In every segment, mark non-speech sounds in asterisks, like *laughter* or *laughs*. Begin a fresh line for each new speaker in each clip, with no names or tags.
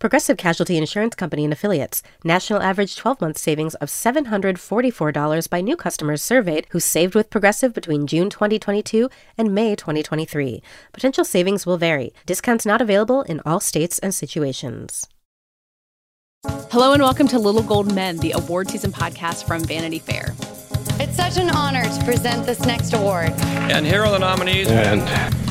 Progressive Casualty Insurance Company and Affiliates. National average 12 month savings of $744 by new customers surveyed who saved with Progressive between June 2022 and May 2023. Potential savings will vary. Discounts not available in all states and situations.
Hello and welcome to Little Gold Men, the award season podcast from Vanity Fair.
It's such an honor to present this next award.
And here are the nominees.
And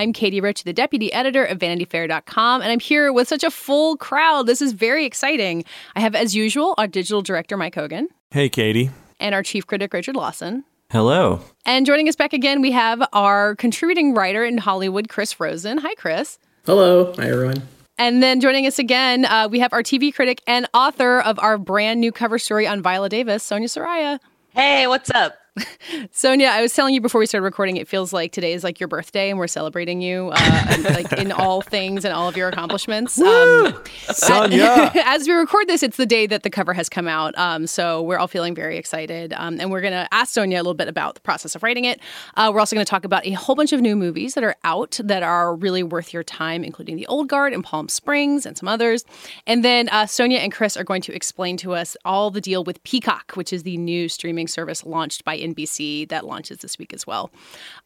I'm Katie Rich, the deputy editor of VanityFair.com, and I'm here with such a full crowd. This is very exciting. I have, as usual, our digital director, Mike Hogan.
Hey, Katie.
And our chief critic, Richard Lawson.
Hello.
And joining us back again, we have our contributing writer in Hollywood, Chris Rosen. Hi, Chris.
Hello. Hi, everyone.
And then joining us again, uh, we have our TV critic and author of our brand new cover story on Viola Davis, Sonia Saraiya.
Hey, what's up?
Sonia, I was telling you before we started recording, it feels like today is like your birthday and we're celebrating you uh, like in *laughs* all things and all of your accomplishments.
Um, Sonia! *laughs*
As we record this, it's the day that the cover has come out. Um, so we're all feeling very excited. Um, and we're going to ask Sonia a little bit about the process of writing it. Uh, we're also going to talk about a whole bunch of new movies that are out that are really worth your time, including The Old Guard and Palm Springs and some others. And then uh, Sonia and Chris are going to explain to us all the deal with Peacock, which is the new streaming service launched by NBC that launches this week as well.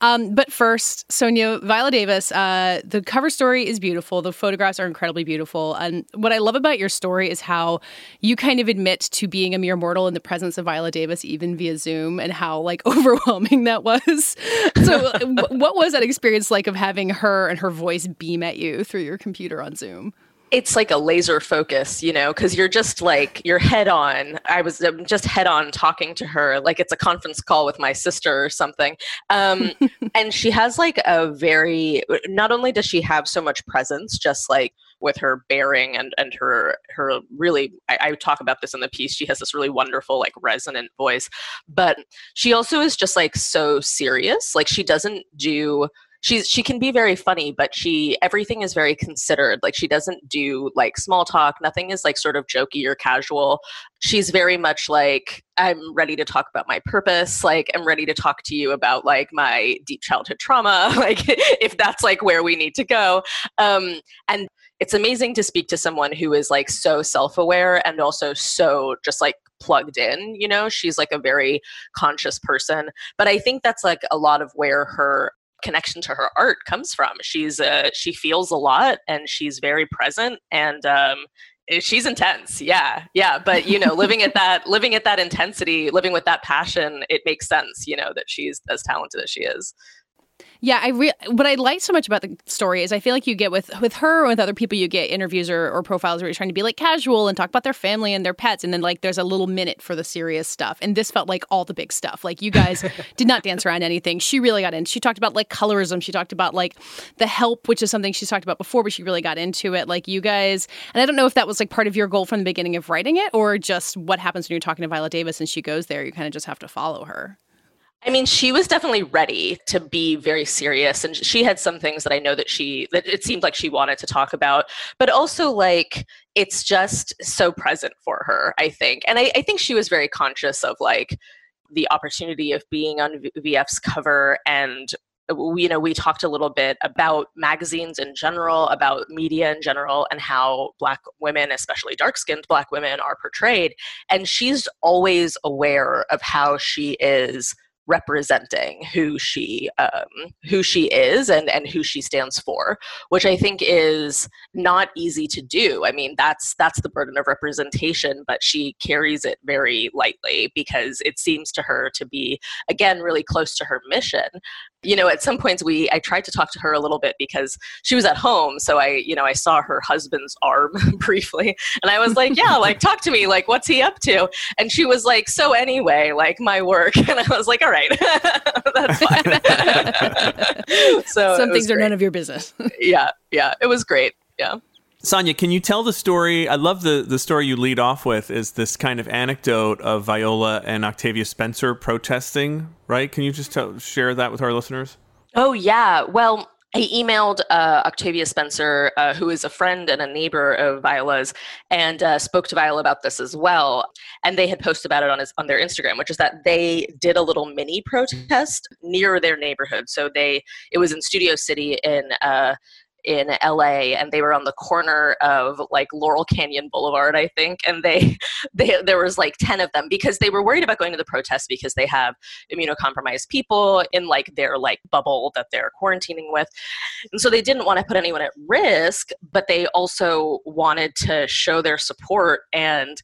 Um, but first, Sonia, Viola Davis, uh, the cover story is beautiful. The photographs are incredibly beautiful. And what I love about your story is how you kind of admit to being a mere mortal in the presence of Viola Davis, even via Zoom, and how like *laughs* overwhelming that was. So, what was that experience like of having her and her voice beam at you through your computer on Zoom?
It's like a laser focus, you know, because you're just like you're head on. I was um, just head on talking to her like it's a conference call with my sister or something. Um, *laughs* and she has like a very. Not only does she have so much presence, just like with her bearing and and her her really. I, I talk about this in the piece. She has this really wonderful like resonant voice, but she also is just like so serious. Like she doesn't do she's she can be very funny but she everything is very considered. Like she doesn't do like small talk. Nothing is like sort of jokey or casual. She's very much like i'm ready to talk about my purpose. Like i'm ready to talk to you about like my deep childhood trauma. *laughs* Like if that's like where we need to go. Um and it's amazing to speak to someone who is like so self-aware and also so just like plugged in you know? She's like a very conscious person. But i think that's like a lot of where her connection to her art comes from. She's uh, she feels a lot and she's very present and um, eh, she's intense. Yeah, yeah. But you know, living at that *laughs* living at that intensity, living with that passion, it makes sense. You know that she's as talented as she is.
Yeah, I re- what I like so much about the story is I feel like you get with with her or with other people you get interviews or, or profiles where you're trying to be like casual and talk about their family and their pets and then like there's a little minute for the serious stuff and this felt like all the big stuff. Like you guys *laughs* did not dance around anything. She really got in she talked about like colorism she talked about like the help which is something she's talked about before but she really got into it. Like you guys and I don't know if that was like part of your goal from the beginning of writing it or just what happens when you're talking to Viola Davis and she goes there you kind of just have to follow her
I mean, she was definitely ready to be very serious, and she had some things that I know that she that it seemed like she wanted to talk about, but also like it's just so present for her. I think, and I, I think she was very conscious of like the opportunity of being on VF's cover and you know we talked a little bit about magazines in general about media in general and how black women especially dark skinned black women are portrayed and she's always aware of how she is representing who she um, who she is and and who she stands for which i think is not easy to do. I mean that's that's the burden of representation but she carries it very lightly because it seems to her to be again really close to her mission you know, at some points we I tried to talk to her a little bit because she was at home. So I, you know, I saw her husband's arm *laughs* briefly, and I was like, *laughs* "Yeah, like talk to me. Like, what's he up to?" And she was like, "So anyway, like my work." *laughs* And I was like, "All right, that's fine." so
some things are none of your business.
yeah, yeah, it was great. Yeah.
Sonia, can you tell the story? I love the, the story you lead off with is this kind of anecdote of Viola and Octavia Spencer protesting, right? Can you just tell, share that with our listeners?
Oh, yeah. Well, I emailed uh, Octavia Spencer, uh, who is a friend and a neighbor of Viola's, and uh, spoke to Viola about this as well. And they had posted about it on his on their Instagram, which is that they did a little mini protest near their neighborhood. So they it was in Studio City in uh, in LA and they were on the corner of like Laurel Canyon Boulevard, I think. And they, *laughs* they there was like 10 of them because they were worried about going to the protest because they have immunocompromised people in like their like bubble that they're quarantining with. And so they didn't want to put anyone at risk, but they also wanted to show their support and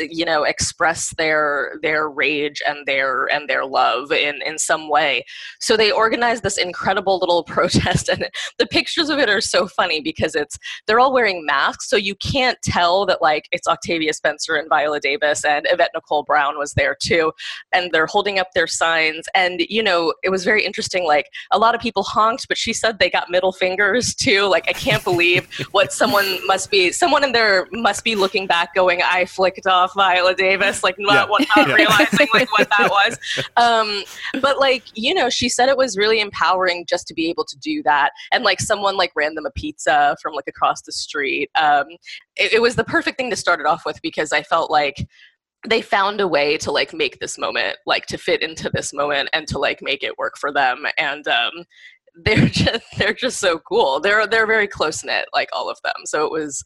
you know express their their rage and their and their love in in some way. So they organized this incredible little *laughs* protest and the pictures of it are are so funny because it's they're all wearing masks, so you can't tell that like it's Octavia Spencer and Viola Davis and Yvette Nicole Brown was there too, and they're holding up their signs. And you know, it was very interesting. Like a lot of people honked, but she said they got middle fingers *laughs* too. Like I can't believe what someone must be. Someone in there must be looking back, going, "I flicked off Viola Davis," like not, yeah. not *laughs* yeah. realizing like what that was. *laughs* Um, but like you know, she said it was really empowering just to be able to do that, and like someone like ran them a pizza from like across the street. Um, it, it was the perfect thing to start it off with because I felt like they found a way to like make this moment like to fit into this moment and to like make it work for them. And um *laughs* they're just they're just so cool. They're they're very close knit like all of them. So it was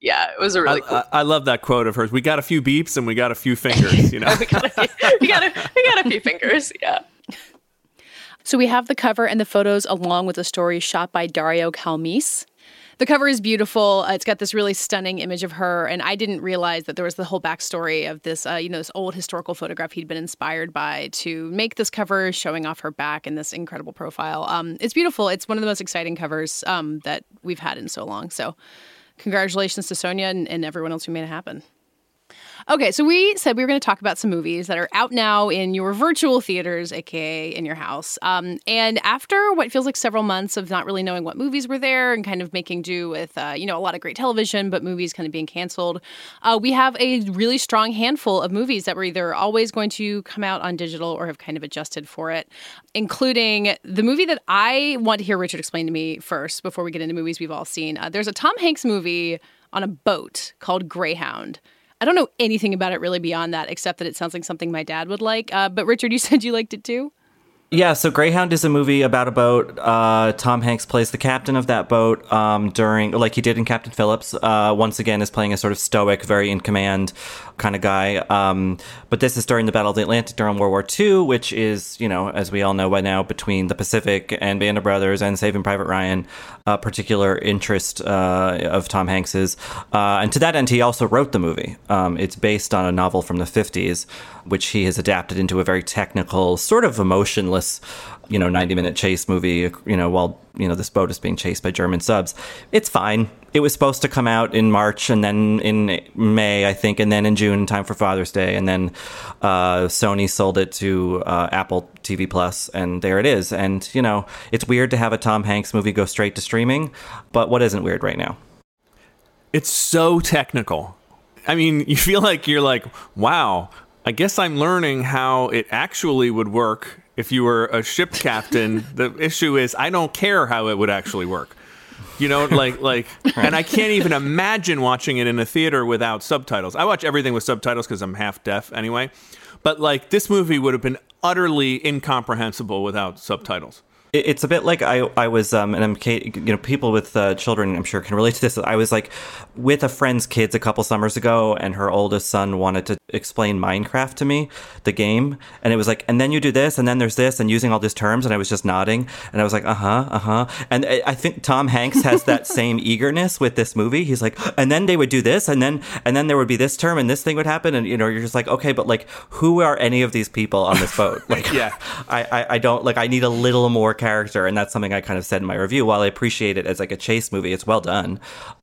yeah it was a really
I,
cool
I, I, love that quote of hers we got a few beeps and we got a few fingers you *laughs* know?
We, got a we, got a, we got a few fingers yeah
so we have the cover and the photos along with a story shot by Dario Calmese. The cover is beautiful. Uh, it's got this really stunning image of her, and I didn't realize that there was the whole backstory of this, uh, you know, this old historical photograph he'd been inspired by to make this cover, showing off her back and this incredible profile. Um, it's beautiful. It's one of the most exciting covers um, that we've had in so long. So, congratulations to Sonia and, and everyone else who made it happen. Okay, so we said we were going to talk about some movies that are out now in your virtual theaters, aka in your house. Um, and after what feels like several months of not really knowing what movies were there and kind of making do with, uh, you know, a lot of great television, but movies kind of being canceled, uh, we have a really strong handful of movies that were either always going to come out on digital or have kind of adjusted for it, including the movie that I want to hear Richard explain to me first before we get into movies we've all seen. Uh, there's a Tom Hanks movie on a boat called Greyhound. I don't know anything about it really beyond that, except that it sounds like something my dad would like. Uh, but Richard, you *laughs* said you liked it too.
Yeah, so Greyhound is a movie about a boat. Uh, Tom Hanks plays the captain of that boat um, during, like he did in Captain Phillips. Uh, once again, is playing a sort of stoic, very in command kind of guy. Um, but this is during the Battle of the Atlantic during World War II, which is, you know, as we all know by now, between the Pacific and Band of Brothers and Saving Private Ryan, a particular interest uh, of Tom Hanks's. Uh, and to that end, he also wrote the movie. Um, it's based on a novel from the 50s, which he has adapted into a very technical, sort of you know 90 minute chase movie you know while you know this boat is being chased by german subs. It's fine. It was supposed to come out in march and then in may i think and then in june in time for father's day and then uh, sony sold it to uh, apple tv plus and there it is. And you know it's weird to have a tom hanks movie go straight to streaming but what isn't weird right now?
It's so technical. I mean you feel like you're like wow I guess I'm learning how it actually would work if you were a ship captain, the issue is I don't care how it would actually work. You know, like like, and I can't even imagine watching it in a theater without subtitles. I watch everything with subtitles because I'm half deaf anyway. But like, this movie would have been utterly incomprehensible without subtitles
it's a bit like I, I was um, and I'm you know people with uh, children I'm sure can relate to this. I was like with a friend's kids a couple summers ago, and her oldest son wanted to explain Minecraft to me, the game, and it was like, and then you do this, and then there's this, and using all these terms, and I was just nodding, and I was like, uh huh, uh huh, and I think Tom Hanks has that *laughs* same eagerness with this movie. He's like, and then they would do this, and then and then there would be this term, and this thing would happen, and you know you're just like, okay, but like who are any of these people on this boat? *laughs* Like,
yeah, *laughs*
I, I I don't like I need a little more character, and that's something I kind of said in my review. While I appreciate it as like a chase movie, it's well done,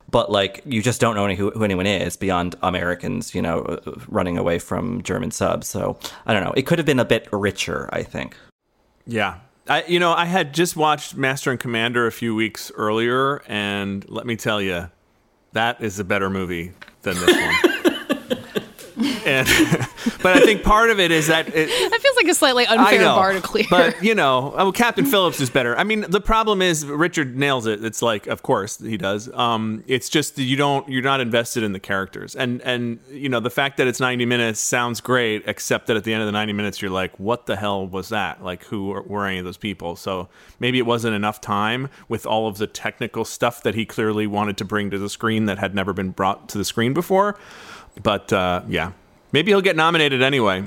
but like you just don't know any, who, who anyone is beyond Americans, you know, uh, running away from German subs. So I don't know. It could have been a bit richer, I think.
Yeah. I, you know, I had just watched Master and Commander a few weeks earlier, and let me tell you, that is a better movie than this one. *laughs* and *laughs* but I think part of it is that it, *laughs*
that feels like a slightly unfair
know,
bar to clear.
But *laughs* you know, oh, Captain Phillips is better. I mean, the problem is Richard nails it. It's like, of course he does. Um, it's just that you don't, you're not invested in the characters, and and you know the fact that it's 90 minutes sounds great, except that at the end of the 90 minutes you're like, what the hell was that? Like, who were, were any of those people? So maybe it wasn't enough time with all of the technical stuff that he clearly wanted to bring to the screen that had never been brought to the screen before. But uh, yeah, maybe he'll get nominated anyway.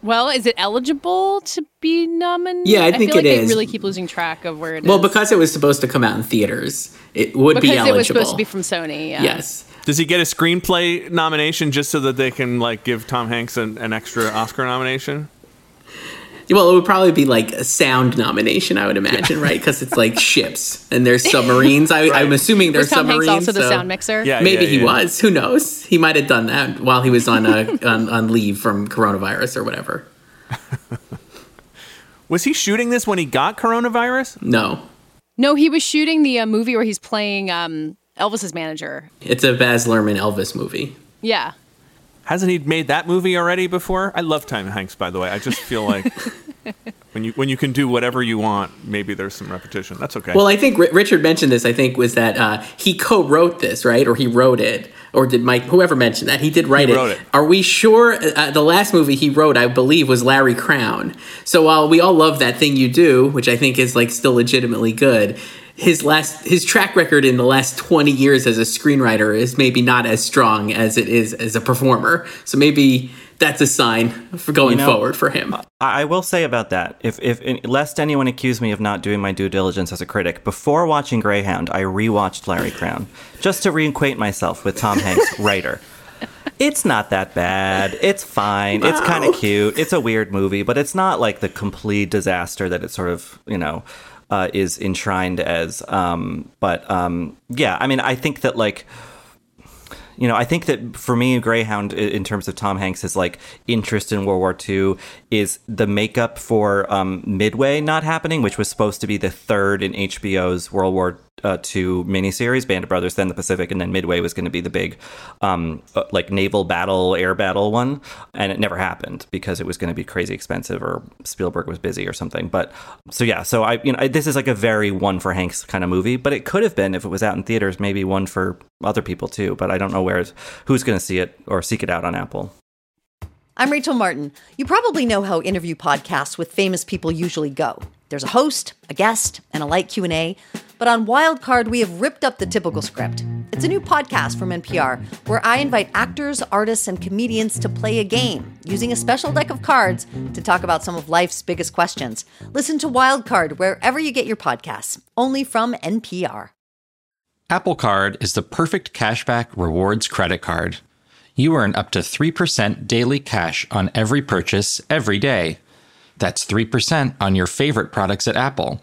Well, is it eligible to be nominated?
Yeah, I think
feel like
it
they
is.
really keep losing track of where it is.
Well, because it was supposed to come out in theaters, it would
because
be eligible.
it was supposed to be from Sony. Yeah.
Yes.
Does he get a screenplay nomination just so that they can like give Tom Hanks an, an extra Oscar nomination?
Well, it would probably be like a sound nomination, I would imagine, right? Because it's like *laughs* ships and there's submarines. I, I'm assuming there's
Was Tom Hanks
submarines.
also the
so
sound mixer?
Yeah,
maybe
yeah,
he
yeah.
was. Who knows? He might have done that while he was on, uh, *laughs* on on leave from coronavirus or whatever. *laughs*
Was he shooting this when he got coronavirus?
No,
No, he was shooting the uh, movie where he's playing um, Elvis's manager.
it's a Baz Luhrmann Elvis movie.
Yeah.
Hasn't he made that movie already before? I love Tom Hanks, by the way. I just feel like *laughs* when you when you can do whatever you want, maybe there's some repetition. That's okay.
Well, I think R- Richard mentioned this. I think was that uh, he co-wrote this, right? Or he wrote it, or did Mike? Whoever mentioned that he did write
He
it.
wrote it.
Are we sure? Uh, the last movie he wrote, I believe, was Larry Crowne. So while we all love that thing you do, which I think is like still legitimately good. His last, his track record in the last twenty years as a screenwriter is maybe not as strong as it is as a performer. So maybe that's a sign for going
You know,
forward for him.
I will say about that, if, if lest anyone accuse me of not doing my due diligence as a critic, before watching Greyhound, I rewatched Larry Crowne just to reacquaint myself with Tom Hanks' *laughs* writer. It's not that bad. It's fine. It's kind of cute. It's a weird movie, but it's not like the complete disaster that it sort of, you know, uh, is enshrined as. Um, but um, yeah, I mean, I think that like you know, I think that for me, Greyhound, in terms of Tom Hanks's like interest in World War II, is the makeup for um, Midway not happening, which was supposed to be the third in HBO's World War uh, II miniseries, Band of Brothers, then the Pacific, and then Midway was going to be the big, um, uh, like naval battle, air battle one, and it never happened because it was going to be crazy expensive, or Spielberg was busy or something. But so yeah, so I, you know, I, this is like a very one for Hanks kind of movie, but it could have been if it was out in theaters, maybe one for other people too. But I don't know where who's going to see it or seek it out on Apple.
I'm Rachel Martin. You probably know how interview podcasts with famous people usually go. There's a host, a guest, and a light Q&A. But on Wildcard, we have ripped up the typical script. It's a new podcast from NPR where I invite actors, artists, and comedians to play a game using a special deck of cards to talk about some of life's biggest questions. Listen to Wildcard wherever you get your podcasts, only from NPR.
Apple Card is the perfect cashback rewards credit card. You earn up to 3% daily cash on every purchase every day. That's 3% on your favorite products at Apple,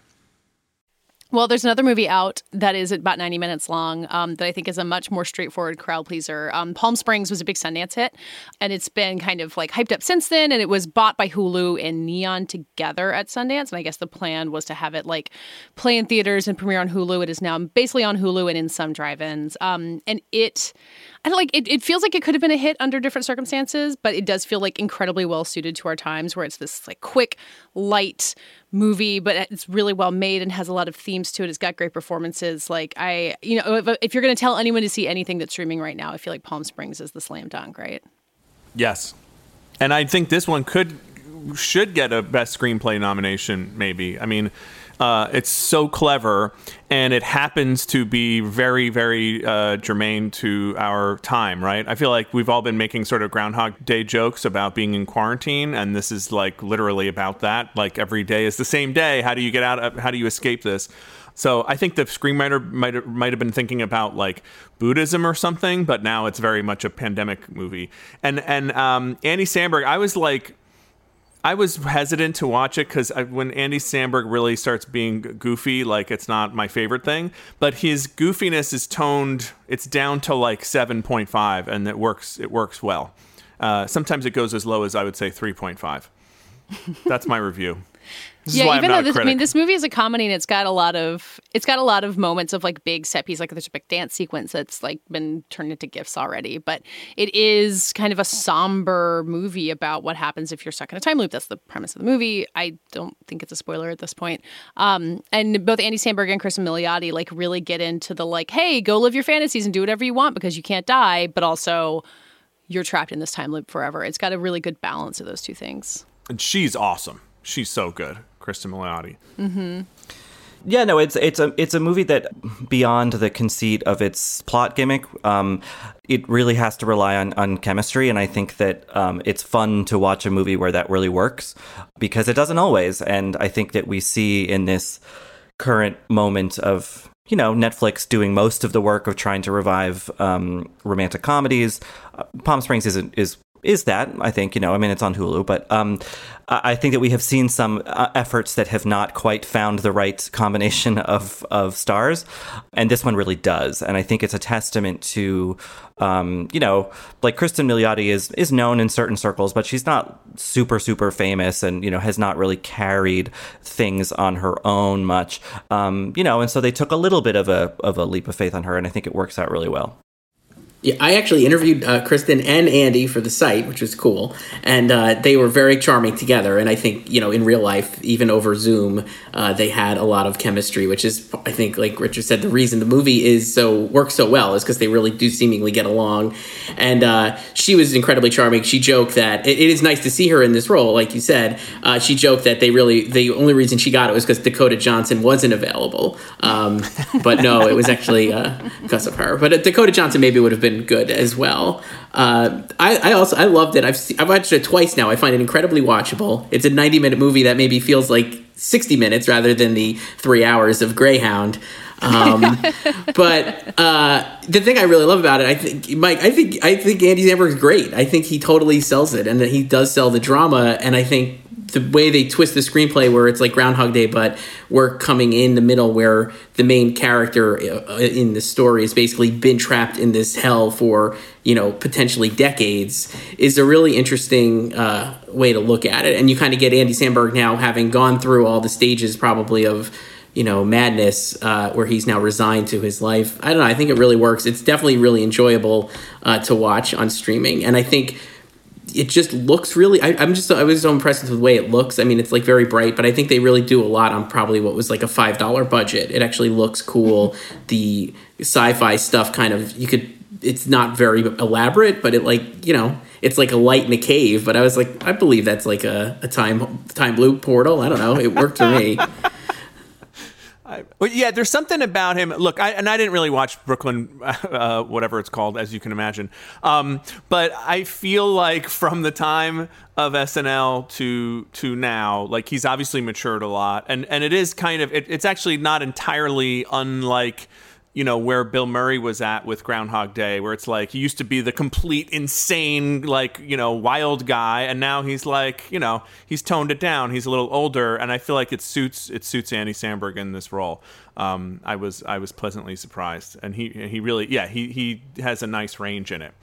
Well, there's another movie out that is about 90 minutes long um, that I think is a much more straightforward crowd pleaser. Um, Palm Springs was a big Sundance hit, and it's been kind of like hyped up since then. And it was bought by Hulu and Neon together at Sundance. And I guess the plan was to have it like play in theaters and premiere on Hulu. It is now basically on Hulu and in some drive-ins. Um, and it, Don't like it. It feels like it could have been a hit under different circumstances, but it does feel like incredibly well suited to our times, where it's this like quick, light movie, but it's really well made and has a lot of themes to it. It's got great performances. Like I, you know, if, if you're going to tell anyone to see anything that's streaming right now, I feel like Palm Springs is the slam dunk, right?
Yes, and I think this one could should get a best screenplay nomination. Maybe. I mean, Uh, it's so clever, and it happens to be very, very uh, germane to our time, right? I feel like we've all been making sort of Groundhog Day jokes about being in quarantine, and this is like literally about that. Like every day is the same day. How do you get out? Of, how do you escape this? So I think the screenwriter might might have been thinking about like Buddhism or something, but now it's very much a pandemic movie. And and um, Andy Samberg, I was like I was hesitant to watch it because when Andy Samberg really starts being goofy, like it's not my favorite thing. But his goofiness is toned; it's down to like seven point five, and it works. It works well. Uh, sometimes it goes as low as I would say three point five. That's my review. This
yeah, even though this, I mean, this movie is a comedy and it's got a lot of it's got a lot of moments of like big set piece, like there's a big dance sequence that's like been turned into gifs already. But it is kind of a somber movie about what happens if you're stuck in a time loop. That's the premise of the movie. I don't think it's a spoiler at this point. Um, and both Andy Samberg and Chris Milioti like really get into the like, hey, go live your fantasies and do whatever you want because you can't die, but also you're trapped in this time loop forever. It's got a really good balance of those two things.
And she's awesome. She's so good. Cristin Milioti.
Mm-hmm.
Yeah, no, it's it's a it's a movie that beyond the conceit of its plot gimmick, um, it really has to rely on on chemistry, and I think that um, it's fun to watch a movie where that really works because it doesn't always, and I think that we see in this current moment of you know Netflix doing most of the work of trying to revive um, romantic comedies. Uh, Palm Springs is is is that I think you know I mean it's on Hulu, but um, I think that we have seen some uh, efforts that have not quite found the right combination *laughs* of of stars, and this one really does, and I think it's a testament to um, you know like Cristin Milioti is is known in certain circles, but she's not super super famous, and you know has not really carried things on her own much, um, you know, and so they took a little bit of a of a leap of faith on her, and I think it works out really well.
Yeah, I actually interviewed uh, Cristin and Andy for the site, which was cool, and uh, they were very charming together. And I think you know, in real life, even over Zoom, uh, they had a lot of chemistry, which is, I think, like Richard said, the reason the movie is so works so well is because they really do seemingly get along. And uh, she was incredibly charming. She joked that it, it is nice to see her in this role, like you said. Uh, she joked that they really the only reason she got it was because Dakota Johnson wasn't available. Um, but no, it was actually uh, because of her. But Dakota Johnson maybe would have been been good as well. Uh, I, I, also I loved it. I've seen, I've watched it twice now. I find it incredibly watchable. It's a 90 minute movie that maybe feels like 60 minutes rather than the three hours of Greyhound. Um, *laughs* but uh, the thing I really love about it, I think Mike, I think I think Andy Samberg is great. I think he totally sells it, and that he does sell the drama. And I think the way they twist the screenplay where it's like groundhog day but we're coming in the middle where the main character uh, in the story has basically been trapped in this hell for you know potentially decades is a really interesting uh, way to look at it. And you kind of get andy samberg now having gone through all the stages probably of you know madness uh, where he's now resigned to his life. I don't know i think it really works. It's definitely really enjoyable uh, to watch on streaming. And i think it just looks really I, am just I was so impressed with the way it looks. I mean, it's like very bright, but I think they really do a lot on probably what was like a five dollar budget. It actually looks cool. *laughs* The sci-fi stuff kind of you could it's not very elaborate, but it like, you know, it's like a light in a cave. But I was like, I believe that's like a, a time time loop portal. I don't know. It worked for me. *laughs*
Well, yeah, there's something about him. Look, I, and I didn't really watch Brooklyn, *laughs* uh, whatever it's called, as you can imagine. Um, but I feel like from the time of SNL to to now, like he's obviously matured a lot, and and it is kind of it, it's actually not entirely unlike you know where Bill Murray was at with Groundhog Day, where it's like he used to be the complete insane, like you know, wild guy, and now he's like, you know, he's toned it down. He's a little older, and I feel like it suits it suits Andy Samberg in this role. Um, I was I was pleasantly surprised, and he he really yeah he he has a nice range in it.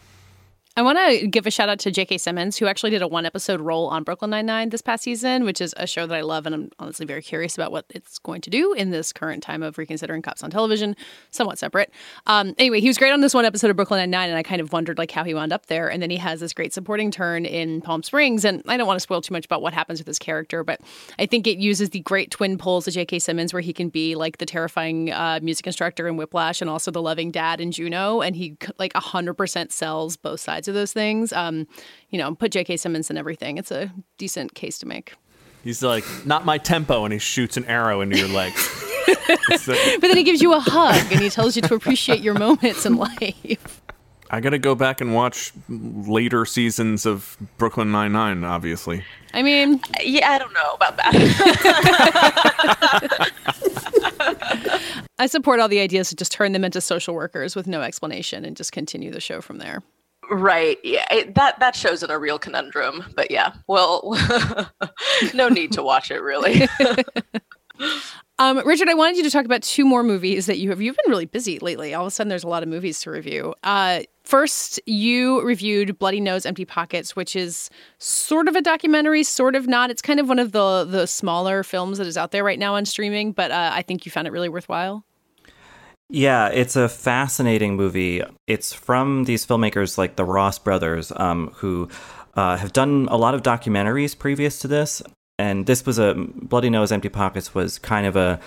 I want to give a shout out to J.K. Simmons, who actually did a one episode role on Brooklyn Nine-Nine this past season, which is a show that I love. And I'm honestly very curious about what it's going to do in this current time of reconsidering cops on television, somewhat separate. Um, anyway, he was great on this one episode of Brooklyn Nine-Nine, and I kind of wondered like how he wound up there. And then he has this great supporting turn in Palm Springs. And I don't want to spoil too much about what happens with his character, but I think it uses the great twin poles of J.K. Simmons, where he can be like the terrifying uh, music instructor in Whiplash and also the loving dad in Juno. And he like 100% sells both sides of those things. Um, um, you know, put J.K. Simmons in everything. It's a decent case to make.
He's like, not my tempo, and he shoots an arrow into your leg. *laughs*
but then he gives you a hug and he tells you to appreciate your moments in life.
I gotta go back and watch later seasons of Brooklyn Nine Nine. Obviously,
I mean,
yeah, I don't know about
that. *laughs* I support all the ideas to just turn them into social workers with no explanation and just continue the show from there.
Right. Yeah. It, that that shows in a real conundrum. But yeah. Well, *laughs* no need to watch it really. *laughs*
Um, Richard, I wanted you to talk about two more movies that you have. You've been really busy lately. All of a sudden, there's a lot of movies to review. Uh, first, you reviewed Bloody Nose, Empty Pockets, which is sort of a documentary, sort of not. It's kind of one of the the smaller films that is out there right now on streaming, but uh, I think you found it really worthwhile.
Yeah, it's a fascinating movie. It's from these filmmakers like the Ross brothers, um, who uh, have done a lot of documentaries previous to this and this was a Bloody Nose, Empty Pockets was kind of a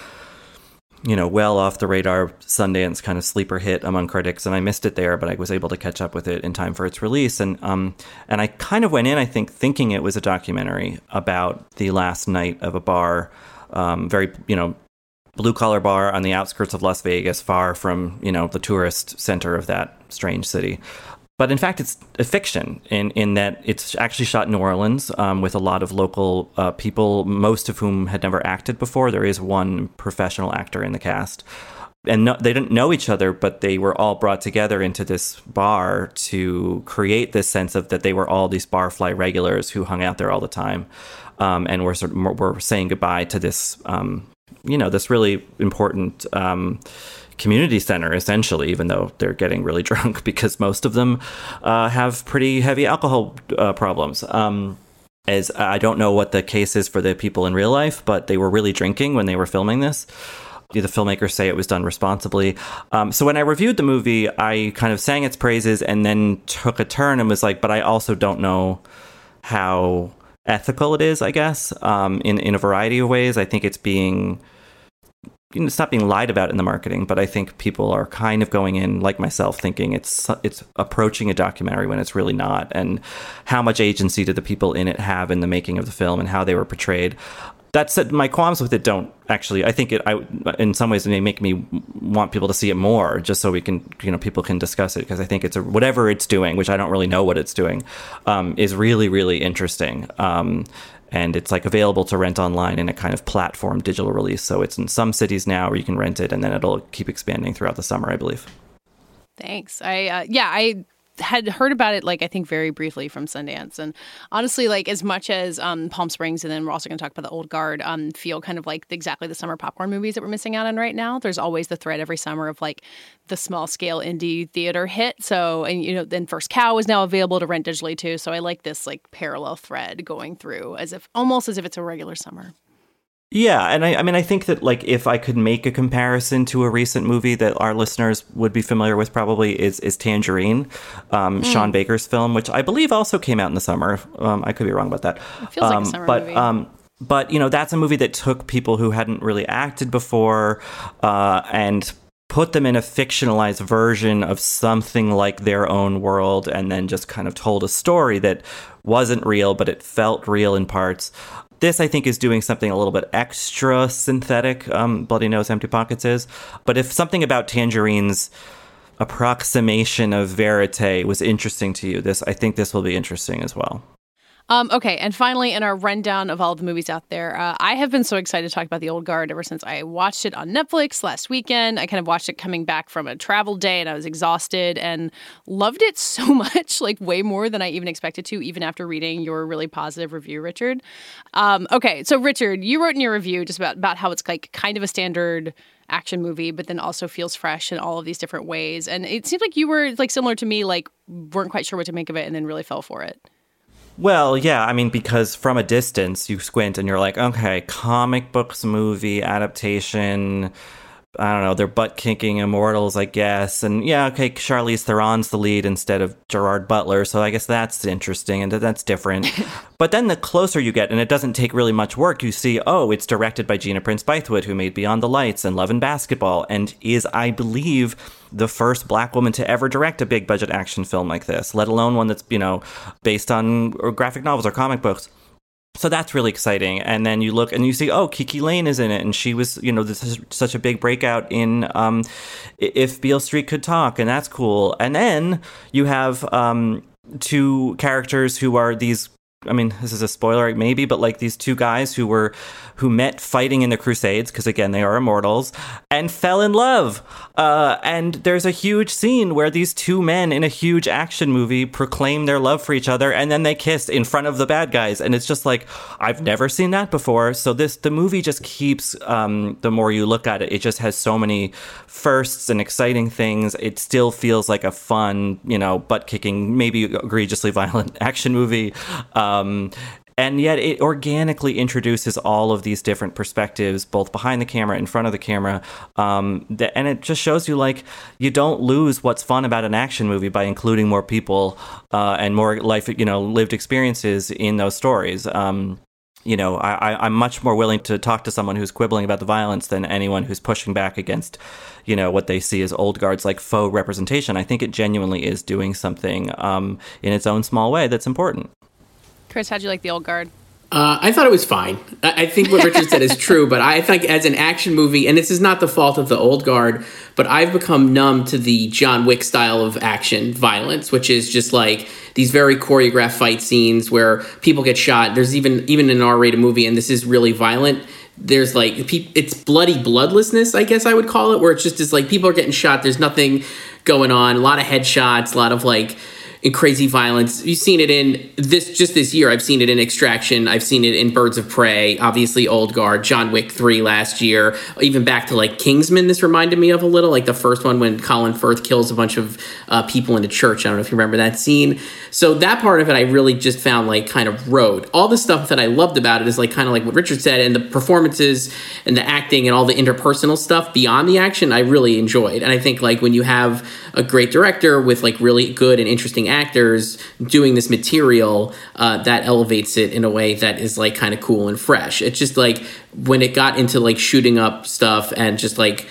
you know well off the radar Sundance kind of sleeper hit among critics, and I missed it there, but I was able to catch up with it in time for its release, and um and I kind of went in, I think, thinking it was a documentary about the last night of a bar, um, very you know blue collar bar on the outskirts of Las Vegas, far from you know the tourist center of that strange city. But in fact, it's a fiction in, in that it's actually shot in New Orleans um, with a lot of local uh, people, most of whom had never acted before. There is one professional actor in the cast. And no, they didn't know each other, but they were all brought together into this bar to create this sense of that they were all these barfly regulars who hung out there all the time, um, and were sort of were saying goodbye to this, um, you know, this really important um, community center essentially even though they're getting really *laughs* drunk because most of them uh, have pretty heavy alcohol uh, problems um, as i don't know what the case is for the people in real life but they were really drinking when they were filming this the filmmakers say it was done responsibly. Um, so when I reviewed the movie, I kind of sang its praises and then took a turn and was like, but I also don't know how ethical it is, I guess, um, in, in a variety of ways. I think it's being you know, it's not being lied about in the marketing, but I think people are kind of going in, like myself, thinking it's it's approaching a documentary when it's really not. And how much agency did the people in it have in the making of the film and how they were portrayed? That said, my qualms with it don't actually. I think it, I, in some ways, it may make me want people to see it more, just so we can, you know, people can discuss it because I think it's a, whatever it's doing, which I don't really know what it's doing, um, is really, really interesting. Um, and it's like available to rent online in a kind of platform digital release. So it's in some cities now where you can rent it, and then it'll keep expanding throughout the summer, I believe.
Thanks. I uh, yeah, I had heard about it like I think very briefly from Sundance, and honestly, like as much as um, Palm Springs, and then we're also going to talk about the Old Guard, um, feel kind of like exactly the summer popcorn movies that we're missing out on right now. There's always the thread every summer of like the small scale indie theater hit. So, and you know, then First Cow is now available to rent digitally too. So I like this like parallel thread going through as if almost as if it's a regular summer.
Yeah, and I, I mean, I think that like if I could make a comparison to a recent movie that our listeners would be familiar with, probably is is Tangerine, um, mm. Sean Baker's film, which I believe also came out in the summer. Um, I could be wrong about that.
It feels
um,
like a summer
but,
movie.
Um, but you know, that's a movie that took people who hadn't really acted before uh, and put them in a fictionalized version of something like their own world, and then just kind of told a story that wasn't real, but it felt real in parts. This, I think, is doing something a little bit extra synthetic. Um, Bloody Nose, Empty Pockets is, but if something about Tangerine's approximation of verite was interesting to you, this I think this will be interesting as well.
Um, okay, and finally, in our rundown of all the movies out there, uh, I have been so excited to talk about The Old Guard ever since I watched it on Netflix last weekend. I kind of watched it coming back from a travel day and I was exhausted and loved it *laughs* so much, like way more than I even expected to, even after reading your really positive review, Richard. Um, okay, so Richard, you wrote in your review just about, about how it's like kind of a standard action movie, but then also feels fresh in all of these different ways. And it seems like you were like similar to me, like weren't quite sure what to make of it and then really fell for it.
Well, yeah, I mean, because from a distance you squint and you're like, okay, comic books movie adaptation. I don't know, they're butt kicking immortals, I guess. And yeah, okay, Charlize Theron's the lead instead of Gerard Butler, so I guess that's interesting and that's different. *laughs* but then the closer you get, and it doesn't take really much work, you see, oh, it's directed by Gina Prince Bythewood, who made Beyond the Lights and Love and Basketball, and is, I believe, the first black woman to ever direct a big budget action film like this, let alone one that's, you know, based on graphic novels or comic books. so that's really exciting. And then you look and you see, oh, KiKi Layne is in it, and she was, you know, this is such a big breakout in um, if Beale Street could talk, and that's cool. And then you have um, two characters who are these I mean, this is a spoiler, maybe, but like these two guys who were who met fighting in the Crusades, because again, they are immortals, and fell in love. Uh, and there's a huge scene where these two men in a huge action movie proclaim their love for each other, and then they kiss in front of the bad guys, and it's just like I've never seen that before. So this the movie just keeps. Um, the more you look at it, it just has so many firsts and exciting things. It still feels like a fun, you know, butt kicking, maybe egregiously *laughs* violent action movie. Um, and yet it organically introduces all of these different perspectives both behind the camera and in front of the camera um, and it just shows you like you don't lose what's fun about an action movie by including more people uh, and more life you know lived experiences in those stories um, you know, I, I'm much more willing to talk to someone who's quibbling about the violence than anyone who's pushing back against, you know, what they see as old guards like faux representation. I think it genuinely is doing something um, in its own small way that's important.
Chris, how'd you like the old guard?
Uh, I thought it was fine. I, think what Richard said is true, but I think as an action movie, and this is not the fault of the old guard, but I've become numb to the John Wick style of action violence, which is just like these very choreographed fight scenes where people get shot. There's even even an R-rated movie, and this is really violent. There's like it's bloody bloodlessness, I guess I would call it, where it's just is like people are getting shot. There's nothing going on. A lot of headshots, a lot of like in crazy violence. You've seen it in this just this year. I've seen it in Extraction. I've seen it in Birds of Prey. Obviously, Old Guard, John Wick three last year. Even back to like Kingsman. This reminded me of a little like the first one when Colin Firth kills a bunch of uh, people in a church. I don't know if you remember that scene. So that part of it, I really just found like kind of rote. All the stuff that I loved about it is like kind of like what Richard said, and the performances and the acting and all the interpersonal stuff beyond the action. I really enjoyed, and I think like when you have a great director with like really good and interesting actors doing this material uh, that elevates it in a way that is like kind of cool and fresh. It's just like when it got into like shooting up stuff and just like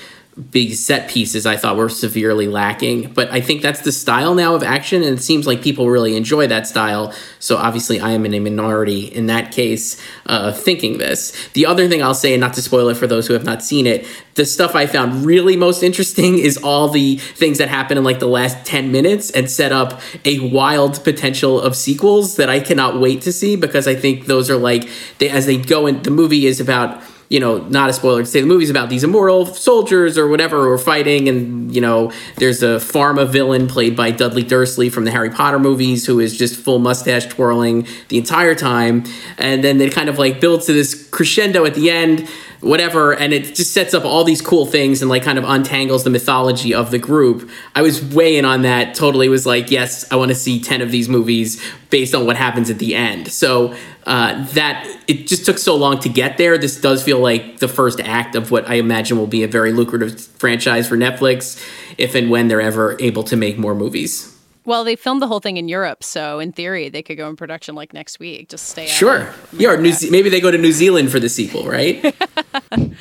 big set pieces I thought were severely lacking. But I think that's the style now of action, and it seems like people really enjoy that style. So obviously, I am in a minority in that case uh, thinking this. The other thing I'll say, and not to spoil it for those who have not seen it, the stuff I found really most interesting is all the things that happen in like the last 10 minutes and set up a wild potential of sequels that I cannot wait to see because I think those are like, they, as they go in, the movie is about you know, not a spoiler to say the movie's about these immortal soldiers or whatever who are fighting, and you know, there's a pharma villain played by Dudley Dursley from the Harry Potter movies who is just full mustache twirling the entire time, and then it kind of like builds to this crescendo at the end whatever and it just sets up all these cool things and like kind of untangles the mythology of the group i was way in on that totally was like yes i want to see 10 of these movies based on what happens at the end so uh, that it just took so long to get there. This does feel like the first act of what I imagine will be a very lucrative franchise for Netflix if and when they're ever able to make more movies.
Well, they filmed the whole thing in Europe, so in theory, they could go in production like next week. Just stay.
Sure. Yeah, or New Ze- maybe they go to New Zealand for the sequel, right? *laughs* *laughs*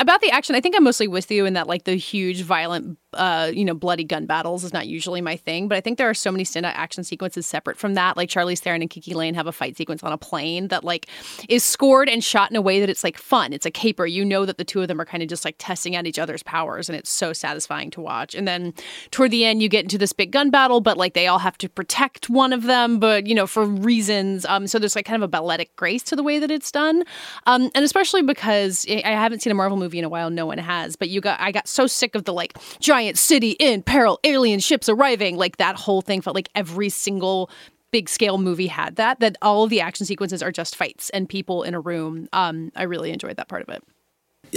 About the action, I think I'm mostly with you in that like the huge violent uh, you know, bloody gun battles is not usually my thing, but I think there are so many standout action sequences separate from that. Like Charlize Theron and KiKi Layne have a fight sequence on a plane that like is scored and shot in a way that it's like fun. It's a caper. You know that the two of them are kind of just like testing out each other's powers, and it's so satisfying to watch. And then toward the end, you get into this big gun battle, but like they all have to protect one of them, but you know for reasons. Um, so there's like kind of a balletic grace to the way that it's done, um, and especially because I haven't seen a Marvel movie in a while. No one has, but you got I got so sick of the like giant giant city in peril, alien ships arriving. Like that whole thing felt like every single big scale movie had that. That all of the action sequences are just fights and people in a room. Um, I really enjoyed that part of it.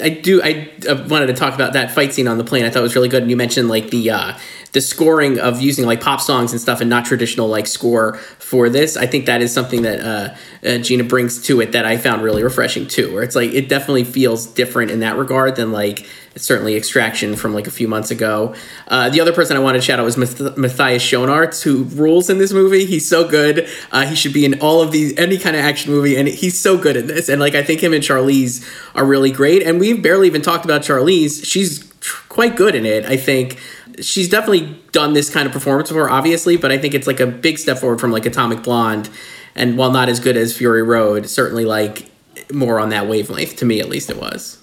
I do. I wanted to talk about that fight scene on the plane. I thought it was really good. And you mentioned like the uh, the scoring of using like pop songs and stuff, and not traditional like score for this. I think that is something that uh, uh, Gina brings to it that I found really refreshing too. Where it's like it definitely feels different in that regard than like certainly Extraction from like a few months ago. Uh, the other person I wanted to shout out was Math- Matthias Schoenaerts, who rules in this movie. He's so good. Uh, he should be in all of these any kind of action movie, and he's so good in this. And like I think him and Charlize are really great. And we've barely even talked about Charlize. She's quite good in it. I think she's definitely done this kind of performance before, obviously, but I think it's like a big step forward from like Atomic Blonde And while not as good as Fury Road, certainly like more on that wavelength to me at least it was.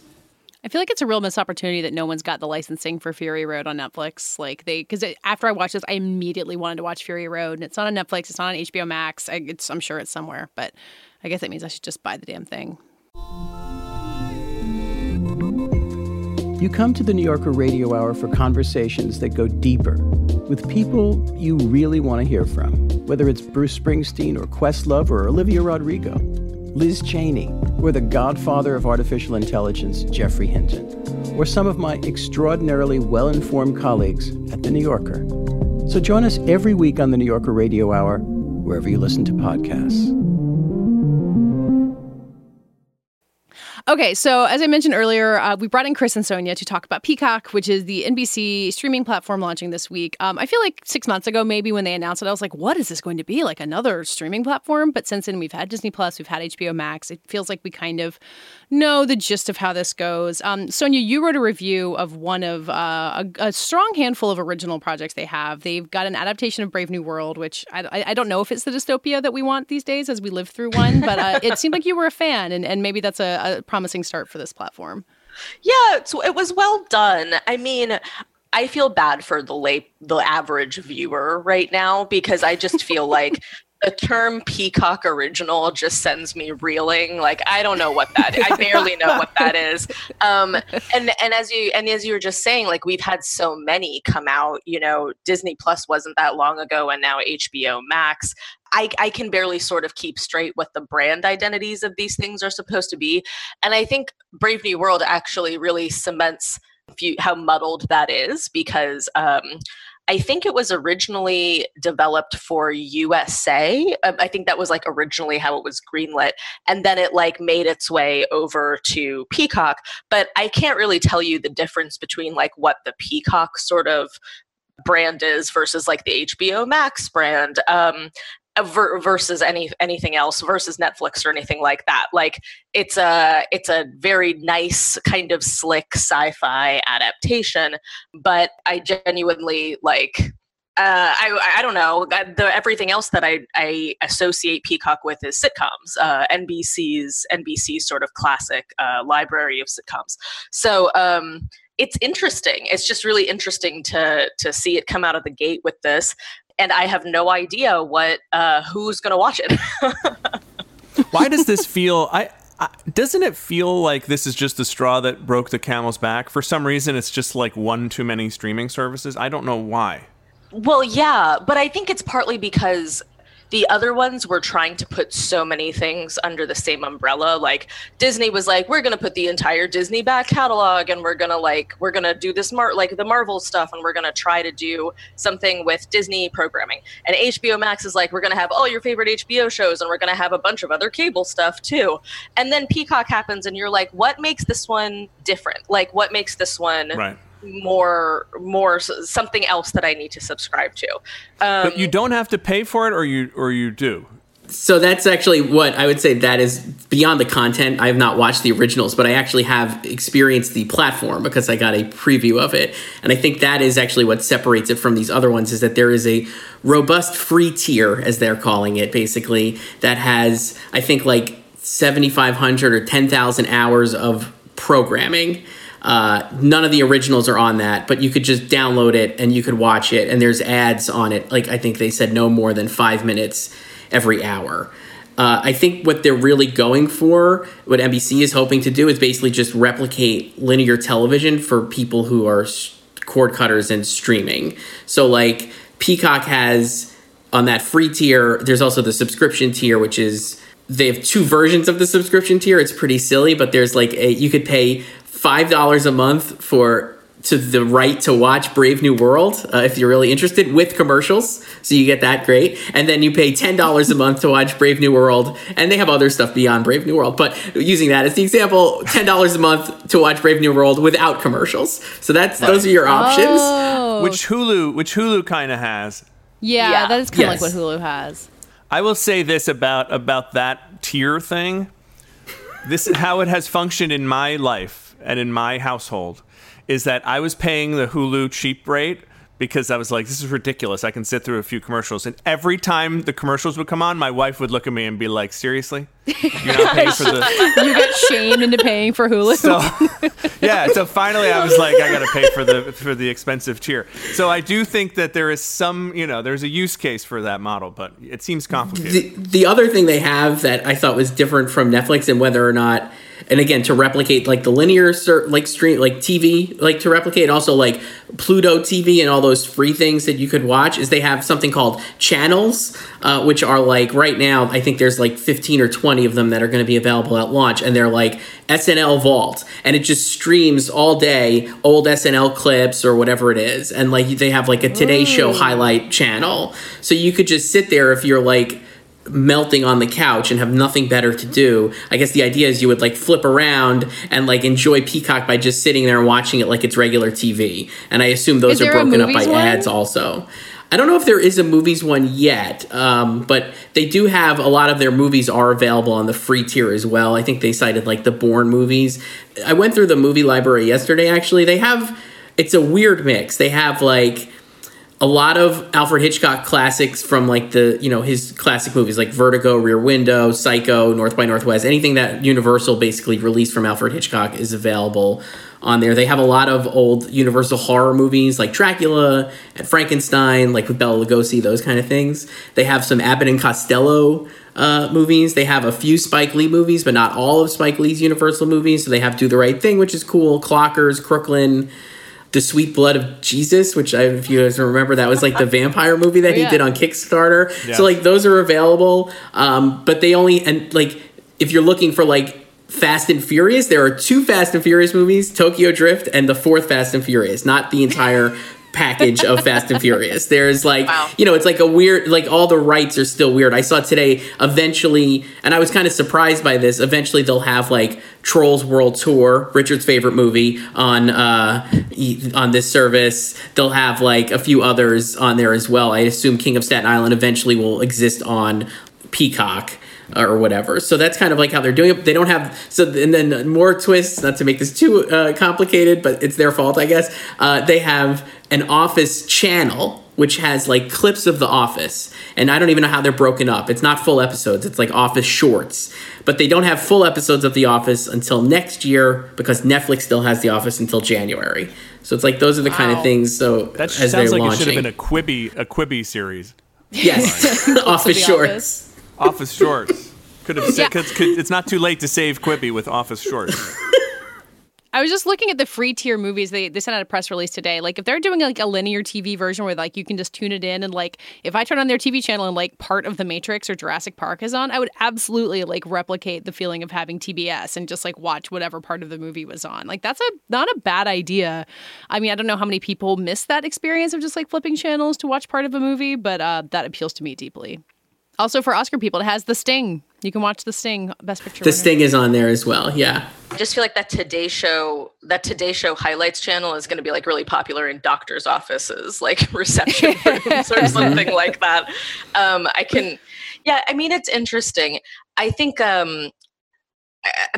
I feel like it's a real missed opportunity that no one's got the licensing for Fury Road on Netflix. Like they, because after I watched this, I immediately wanted to watch Fury Road, and it's not on Netflix. It's not on HBO Max. I, I'm sure it's somewhere, but I guess that means I should just buy the damn thing.
You come to the New Yorker Radio Hour for conversations that go deeper with people you really want to hear from, whether it's Bruce Springsteen or Questlove or Olivia Rodrigo. Liz Cheney, or the godfather of artificial intelligence, Geoffrey Hinton, or some of my extraordinarily well informed colleagues at The New Yorker. So join us every week on The New Yorker Radio Hour, wherever you listen to podcasts.
Okay, so as I mentioned earlier, uh, we brought in Chris and Sonia to talk about Peacock, which is the NBC streaming platform launching this week. Um, I feel like six months ago, maybe when they announced it, I was like, "What is this going to be? Like another streaming platform?" But since then, we've had Disney Plus, we've had HBO Max. It feels like we kind of know the gist of how this goes. Um, Sonia, you wrote a review of one of uh, a, a, strong handful of original projects they have. They've got an adaptation of Brave New World, which I, I don't know if it's the dystopia that we want these days as we live through one, but uh, it seemed like you were a fan, and, and maybe that's a, a promising start for this platform.
Yeah, so it was well done. I mean, I feel bad for the late the average viewer right now because I just feel like the term peacock original just sends me reeling. Like i don't know what that is. i barely know what that is. Um, and and as you and as you were just saying like we've had so many come out you know disney plus wasn't that long ago and now hbo max. I, I can barely sort of keep straight what the brand identities of these things are supposed to be. And i think brave new world actually really cements how muddled that is because um, I think it was originally developed for USA. Um, I think that was like originally how it was greenlit. And then it like made its way over to Peacock. But I can't really tell you the difference between like what the Peacock sort of brand is versus like the HBO Max brand. Um, versus any anything else versus Netflix or anything like that. Like it's a it's a very nice kind of slick sci-fi adaptation, but I genuinely like uh, I, I don't know. The, everything else that I, I associate Peacock with is sitcoms, uh, NBC's NBC sort of classic uh, library of sitcoms. So um, it's interesting. It's just really interesting to to see it come out of the gate with this and I have no idea what uh, who's going to watch it. *laughs*
Why does this feel? I, I doesn't it feel like this is just the straw that broke the camel's back? For some reason, it's just like one too many streaming services. I don't know why.
Well, yeah, but I think it's partly because the other ones were trying to put so many things under the same umbrella. Like Disney was like, we're gonna put the entire Disney back catalog, and we're gonna like we're gonna do this mar like the Marvel stuff, and we're gonna try to do something with Disney programming. And HBO Max is like, we're gonna have all your favorite HBO shows, and we're gonna have a bunch of other cable stuff too. And then Peacock happens, and you're like, what makes this one different? Like, what makes this one
right
more more something else that I need to subscribe to.
Um, but you don't have to pay for it, or you or you do.
So that's actually what I would say. That is beyond the content. I have not watched the originals, but I actually have experienced the platform because I got a preview of it, and I think that is actually what separates it from these other ones. Is that there is a robust free tier, as they're calling it, basically that has I think like seventy five hundred or ten thousand hours of programming uh, none of the originals are on that, but you could just download it and you could watch it. And there's ads on it. Like I think they said no more than five minutes every hour. Uh, I think what they're really going for, what NBC is hoping to do, is basically just replicate linear television for people who are cord cutters and streaming. So, like, Peacock has on that free tier, there's also the subscription tier, which is they have two versions of the subscription tier. It's pretty silly, but there's like a you could pay five dollars a month for to the right to watch Brave New World uh, if you're really interested with commercials. So you get that great. And then you pay $10 a month to watch Brave New World. And they have other stuff beyond Brave New World. But using that as the example, $10 a month to watch Brave New World without commercials. So that's those are your options.
Oh.
Which Hulu which Hulu kind of has.
Yeah, yeah, that is kind of yes. like what Hulu has.
I will say this about about that tier thing. This is how it has functioned in my life and in my household is that I was paying the Hulu cheap rate because I was like, this is ridiculous. I can sit through a few commercials. And every time the commercials would come on, my wife would look at me and be like, seriously? You're not paying for the. *laughs*
you got shamed into paying for Hulu.
So, *laughs* yeah. So finally, I was like, I got to pay for the for the expensive tier. So I do think that there is some, you know, there's a use case for that model, but it seems complicated.
The, the other thing they have that I thought was different from Netflix and whether or not and again to replicate like the linear like stream like tv like to replicate also like pluto tv and all those free things that you could watch is they have something called channels uh, which are like right now i think there's like 15 or 20 of them that are going to be available at launch and they're like snl vault and it just streams all day old snl clips or whatever it is and like they have like a today show highlight channel so you could just sit there if you're like melting on the couch and have nothing better to do. I guess the idea is you would like flip around and like enjoy Peacock by just sitting there and watching it like it's regular TV. And I assume those are broken up by one? ads also. I don't know if there is a movies one yet, um, but they do have a lot of their movies are available on the free tier as well. I think they cited like the Bourne movies. I went through the movie library yesterday. Actually, they have it's a weird mix. They have like a lot of Alfred Hitchcock classics from like the you know his classic movies like Vertigo, Rear Window, Psycho, North by Northwest. Anything that Universal basically released from Alfred Hitchcock is available on there. They have a lot of old Universal horror movies like Dracula and Frankenstein, like with Bela Lugosi, those kind of things. They have some Abbott and Costello uh, movies. They have a few Spike Lee movies, but not all of Spike Lee's Universal movies. So they have Do the Right Thing, which is cool. Clockers, Crooklyn the Sweet Blood of Jesus, which I, if you guys remember, that was like the *laughs* vampire movie that oh, yeah. he did on Kickstarter. Yeah. So like those are available, um, but they only and like if you're looking for like Fast and Furious, there are two Fast and Furious movies, Tokyo Drift and the fourth Fast and Furious, not the entire *laughs* package of Fast and Furious. There's like, wow. you know, it's like a weird, like all the rights are still weird. I saw today, eventually, and I was kind of surprised by this. Eventually, they'll have like Trolls World Tour, Richard's favorite movie, on uh, on this service. They'll have like a few others on there as well. I assume King of Staten Island eventually will exist on Peacock or whatever. So that's kind of like how they're doing it. They don't have so and then more twists. Not to make this too uh, complicated, but it's their fault, I guess. Uh, they have an Office channel which has like clips of The Office, and I don't even know how they're broken up. It's not full episodes. It's like Office shorts, but they don't have full episodes of The Office until next year because Netflix still has The Office until January. So it's like those are the wow. kind of things. So
that sounds like launching. it should have been a Quibi a Quibi series.
Yes, *laughs* Office shorts.
Office Office shorts. Could have yeah. could, could, it's not too late to save Quibi with Office Shorts. *laughs*
I was just looking at the free tier movies. They they sent out a press release today. Like if they're doing like a linear TV version where like you can just tune it in and like if I turn on their TV channel and like part of the Matrix or Jurassic Park is on, I would absolutely like replicate the feeling of having TBS and just like watch whatever part of the movie was on. Like that's a not a bad idea. I mean, I don't know how many people miss that experience of just like flipping channels to watch part of a movie, but uh, that appeals to me deeply. Also for Oscar people, it has The Sting. You can watch The Sting, Best Picture.
The winner. Sting is on there as well. Yeah.
I just feel like that Today Show, that Today Show highlights channel is going to be like really popular in doctors' offices, like *laughs* reception *laughs* rooms or something like that. Um, I can, yeah. I mean, it's interesting. I think um,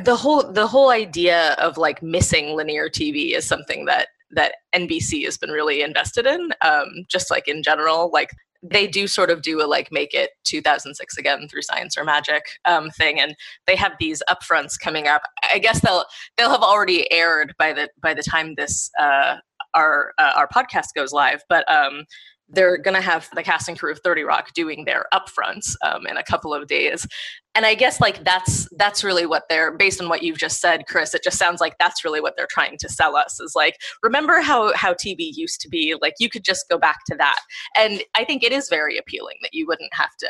the whole the whole idea of like missing linear TV is something that that NBC has been really invested in, um, just like in general. Like they do sort of do a like make it 2006 again through science or magic um, thing and they have these upfronts coming up. I guess they'll they'll have already aired by the by the time this uh, our uh, our podcast goes live but um, they're going to have the cast and crew of 30 rock doing their upfronts um, in a couple of days and i guess like that's that's really what they're based on what you've just said chris it just sounds like that's really what they're trying to sell us is like remember how how tv used to be? Like you could just go back to that. And i think it is very appealing that you wouldn't have to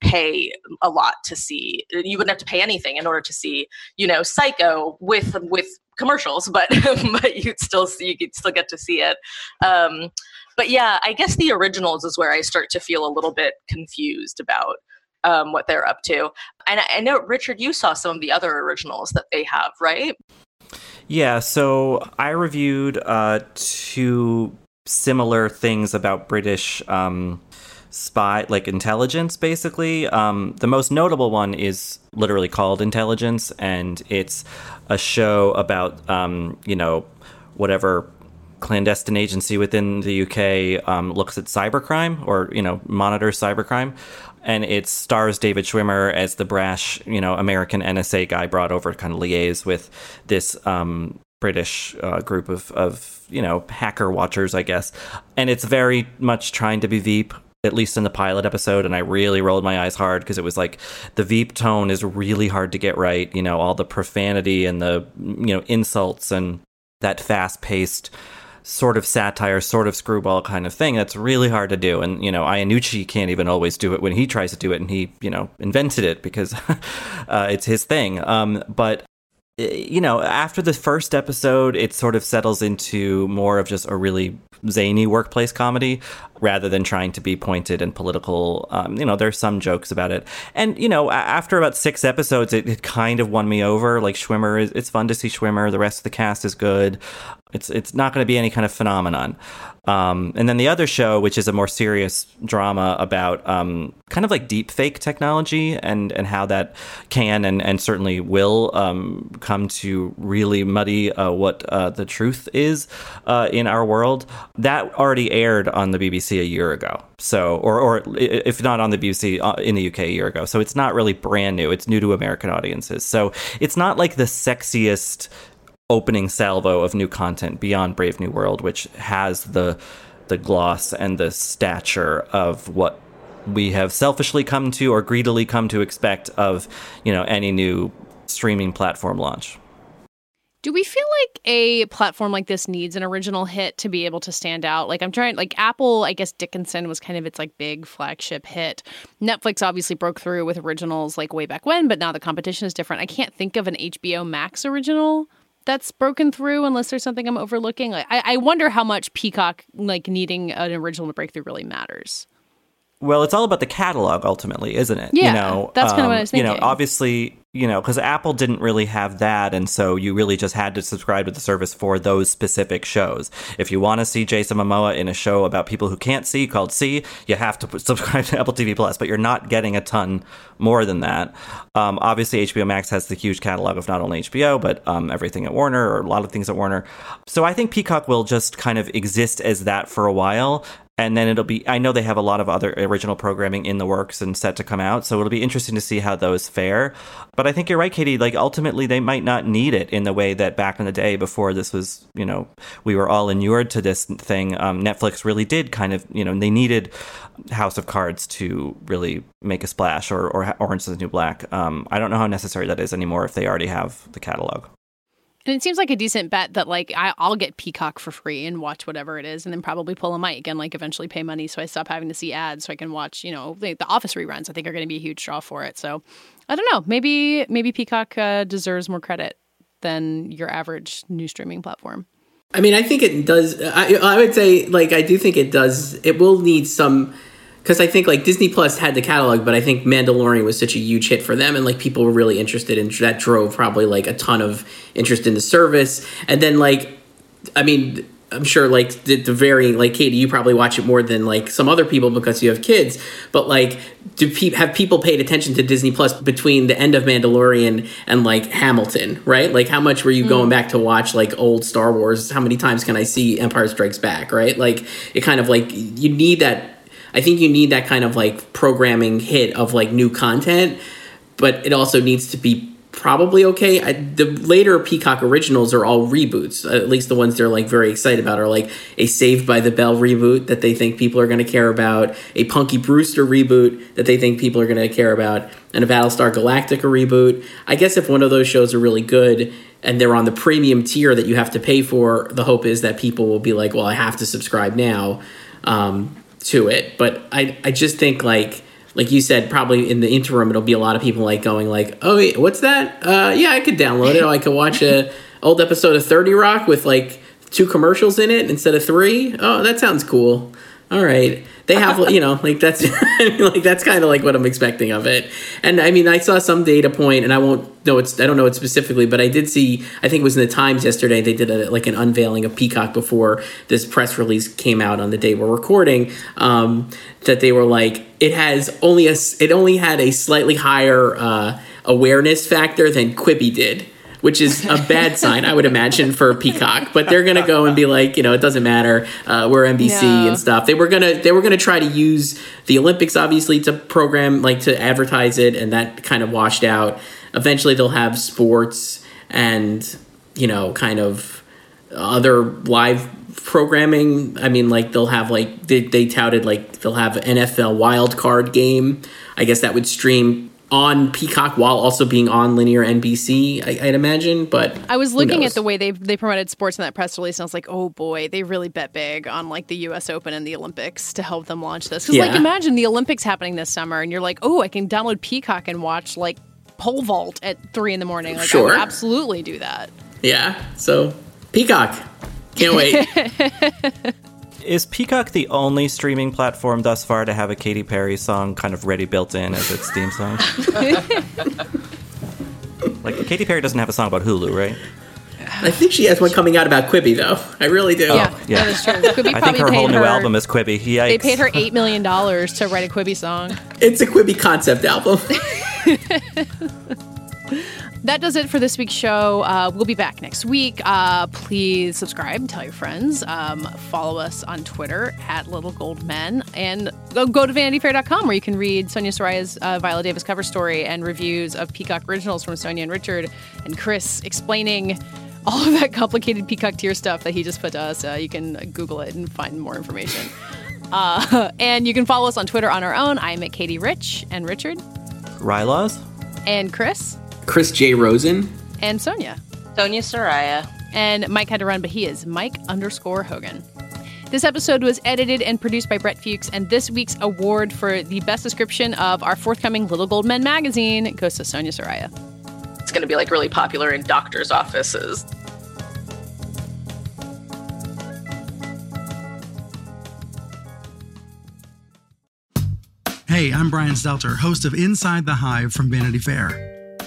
pay a lot to see you wouldn't have to pay anything in order to see you know psycho with with commercials but *laughs* but you'd still see you could still get to see it. Um but yeah, I guess the originals is where I start to feel a little bit confused about um, what they're up to. And I, I know, Richard, you saw some of the other originals that they have, right?
Yeah, so I reviewed uh, two similar things about British um, spy, like intelligence, basically. Um, the most notable one is literally called Intelligence, and it's a show about, um, you know, whatever clandestine agency within the UK um, looks at cybercrime or you know monitors cybercrime, and it stars David Schwimmer as the brash you know American NSA guy brought over to kind of liaise with this um, British uh, group of of you know hacker watchers, I guess, and it's very much trying to be Veep at least in the pilot episode and i really rolled my eyes hard because it was like the veep tone is really hard to get right you know all the profanity and the you know insults and that fast paced sort of satire sort of screwball kind of thing that's really hard to do. And you know iannucci can't even always do it when he tries to do it and he you know invented it because *laughs* uh, it's his thing. Um, but you know, after the first episode, it sort of settles into more of just a really zany workplace comedy rather than trying to be pointed and political. Um, you know, there's some jokes about it. And, you know, after about six episodes, it, it kind of won me over. Like, Schwimmer, is, it's fun to see Schwimmer. The rest of the cast is good. It's, it's not going to be any kind of phenomenon. Um, and then the other show, which is a more serious drama about um, kind of like deep fake technology and, and how that can and, and certainly will um, come to really muddy uh, what uh, the truth is uh, in our world. That already aired on the BBC a year ago. So, or, or if not on the BBC uh, in the UK a year ago. So it's not really brand new. It's new to American audiences. So it's not like the sexiest opening salvo of new content beyond Brave New World, which has the the gloss and the stature of what we have selfishly come to or greedily come to expect of you know any new streaming platform launch.
Do we feel like a platform like this needs an original hit to be able to stand out? Like I'm trying like Apple, I guess Dickinson was kind of its like big flagship hit. Netflix obviously broke through with originals like way back when, but now the competition is different. I can't think of an HBO Max original that's broken through unless there's something I'm overlooking. Like I, I wonder how much Peacock like needing an original to break through really matters.
Well, it's all about the catalog ultimately, isn't it?
Yeah, um,
you know,
that's kind of what I was thinking.
You know, obviously, you know, because Apple didn't really have that, and so you really just had to subscribe to the service for those specific shows. If you want to see Jason Momoa in a show about people who can't see called See, you have to *laughs* subscribe to Apple TV Plus, but you're not getting a ton more than that. Um, obviously, HBO Max has the huge catalog of not only HBO but um, everything at Warner or a lot of things at Warner. So I think Peacock will just kind of exist as that for a while and then it'll be i know they have a lot of other original programming in the works and set to come out so it'll be interesting to see how those fare. But i think you're right katey like ultimately they might not need it in the way that back in the day before this was you know we were all inured to this thing um, netflix really did kind of you know they needed house of cards to really make a splash or, or orange is the new black. Um, i don't know how necessary that is anymore if they already have the catalog
And it seems like a decent bet that like I, I'll get Peacock for free and watch whatever it is, and then probably pull a mic and like eventually pay money so I stop having to see ads so I can watch you know the, the Office reruns. I think are going to be a huge draw for it. So I don't know. Maybe maybe Peacock uh, deserves more credit than your average new streaming platform.
I mean, I think it does. I, I would say, like, I do think it does. It will need some, because I think like Disney Plus had the catalog, but I think Mandalorian was such a huge hit for them, and like people were really interested, and that drove probably like a ton of interest in the service. And then like, I mean, I'm sure like the, the varying like Katey, you probably watch it more than like some other people because you have kids. But like, do pe- have people paid attention to Disney Plus between the end of Mandalorian and like Hamilton? Right? Like, how much were you going mm. back to watch like old Star Wars? How many times can I see Empire Strikes Back? Right? Like, it kind of like you need that. I think you need that kind of like programming hit of like new content, but it also needs to be probably okay. I, the later Peacock originals are all reboots. At least the ones they're like very excited about are like a Saved by the Bell reboot that they think people are going to care about, a Punky Brewster reboot that they think people are going to care about, and a Battlestar Galactica reboot. I guess if one of those shows are really good and they're on the premium tier that you have to pay for, the hope is that people will be like, well, I have to subscribe now um, to it. But I, I just think like like you said, probably in the interim, it'll be a lot of people like going like, "Oh, wait, what's that? Uh, yeah, I could download it. Or I could watch a *laughs* old episode of Thirty Rock with like two commercials in it instead of three. Oh, that sounds cool. All right, they have you know like that's *laughs* like that's kind of like what I'm expecting of it. And I mean, I saw some data point, and I won't know it's I don't know it specifically, but I did see. I think it was in the Times yesterday. They did a, like an unveiling of Peacock before this press release came out on the day we're recording. Um, that they were like it has only a it only had a slightly higher uh, awareness factor than Quibi did. Which is a bad *laughs* sign, I would imagine, for Peacock. But they're gonna go and be like, you know, it doesn't matter. Uh, we're NBC
No.
and stuff. They were gonna they were gonna try to use the Olympics, obviously, to program like to advertise it, and that kind of washed out. Eventually, they'll have sports and you know, kind of other live programming. I mean, like they'll have like they, they touted like they'll have NFL wild card game. I guess that would stream on Peacock while also being on linear NBC. I, I'd imagine, but
I was looking at the way they they promoted sports in that press release, and I was like, oh boy, they really bet big on like the U.S. Open and the Olympics to help them launch this. Because like, imagine the Olympics happening this summer, and you're like, oh, I can download Peacock and watch like pole vault at three in the morning. Like, I
Sure.
would absolutely do that.
yeah. So Peacock, can't wait. *laughs*
Is Peacock the only streaming platform thus far to have a Katy Perry song kind of ready built in as its theme song? *laughs* like Katy Perry doesn't have a song about Hulu, right?
I think she has one coming out about Quibi though. I really do.
Oh, yeah,
yeah.
that is true. Quibi *laughs*
I think her
paid
whole new
her-
album is Quibi. Yikes.
They paid her eight *laughs* million dollars to write a Quibi song.
It's a Quibi concept album.
That does it for this week's show. Uh, we'll be back next week. Uh, please subscribe, tell your friends, um, follow us on Twitter at Little Gold Men, and go, go to VanityFair.com where you can read Sonia Saraiya's uh, Viola Davis cover story and reviews of Peacock originals from Sonia and Richard and Chris explaining all of that complicated Peacock tier stuff that he just put to us. Uh, you can Google it and find more information. *laughs* Uh, and you can follow us on Twitter on our own. I'm at Katey Rich and Richard
Rylaws?
and Chris.
Chris J. Rosen.
and Sonia.
Sonia Saraiya.
And Mike had to run, but he is Mike underscore Hogan. This episode was edited and produced by Brett Fuchs, and this week's award for the best description of our forthcoming Little Gold Men magazine goes to Sonia Saraiya.
It's going to be like really popular in doctors' offices.
Hey, I'm Brian Stelter, host of Inside the Hive from Vanity Fair.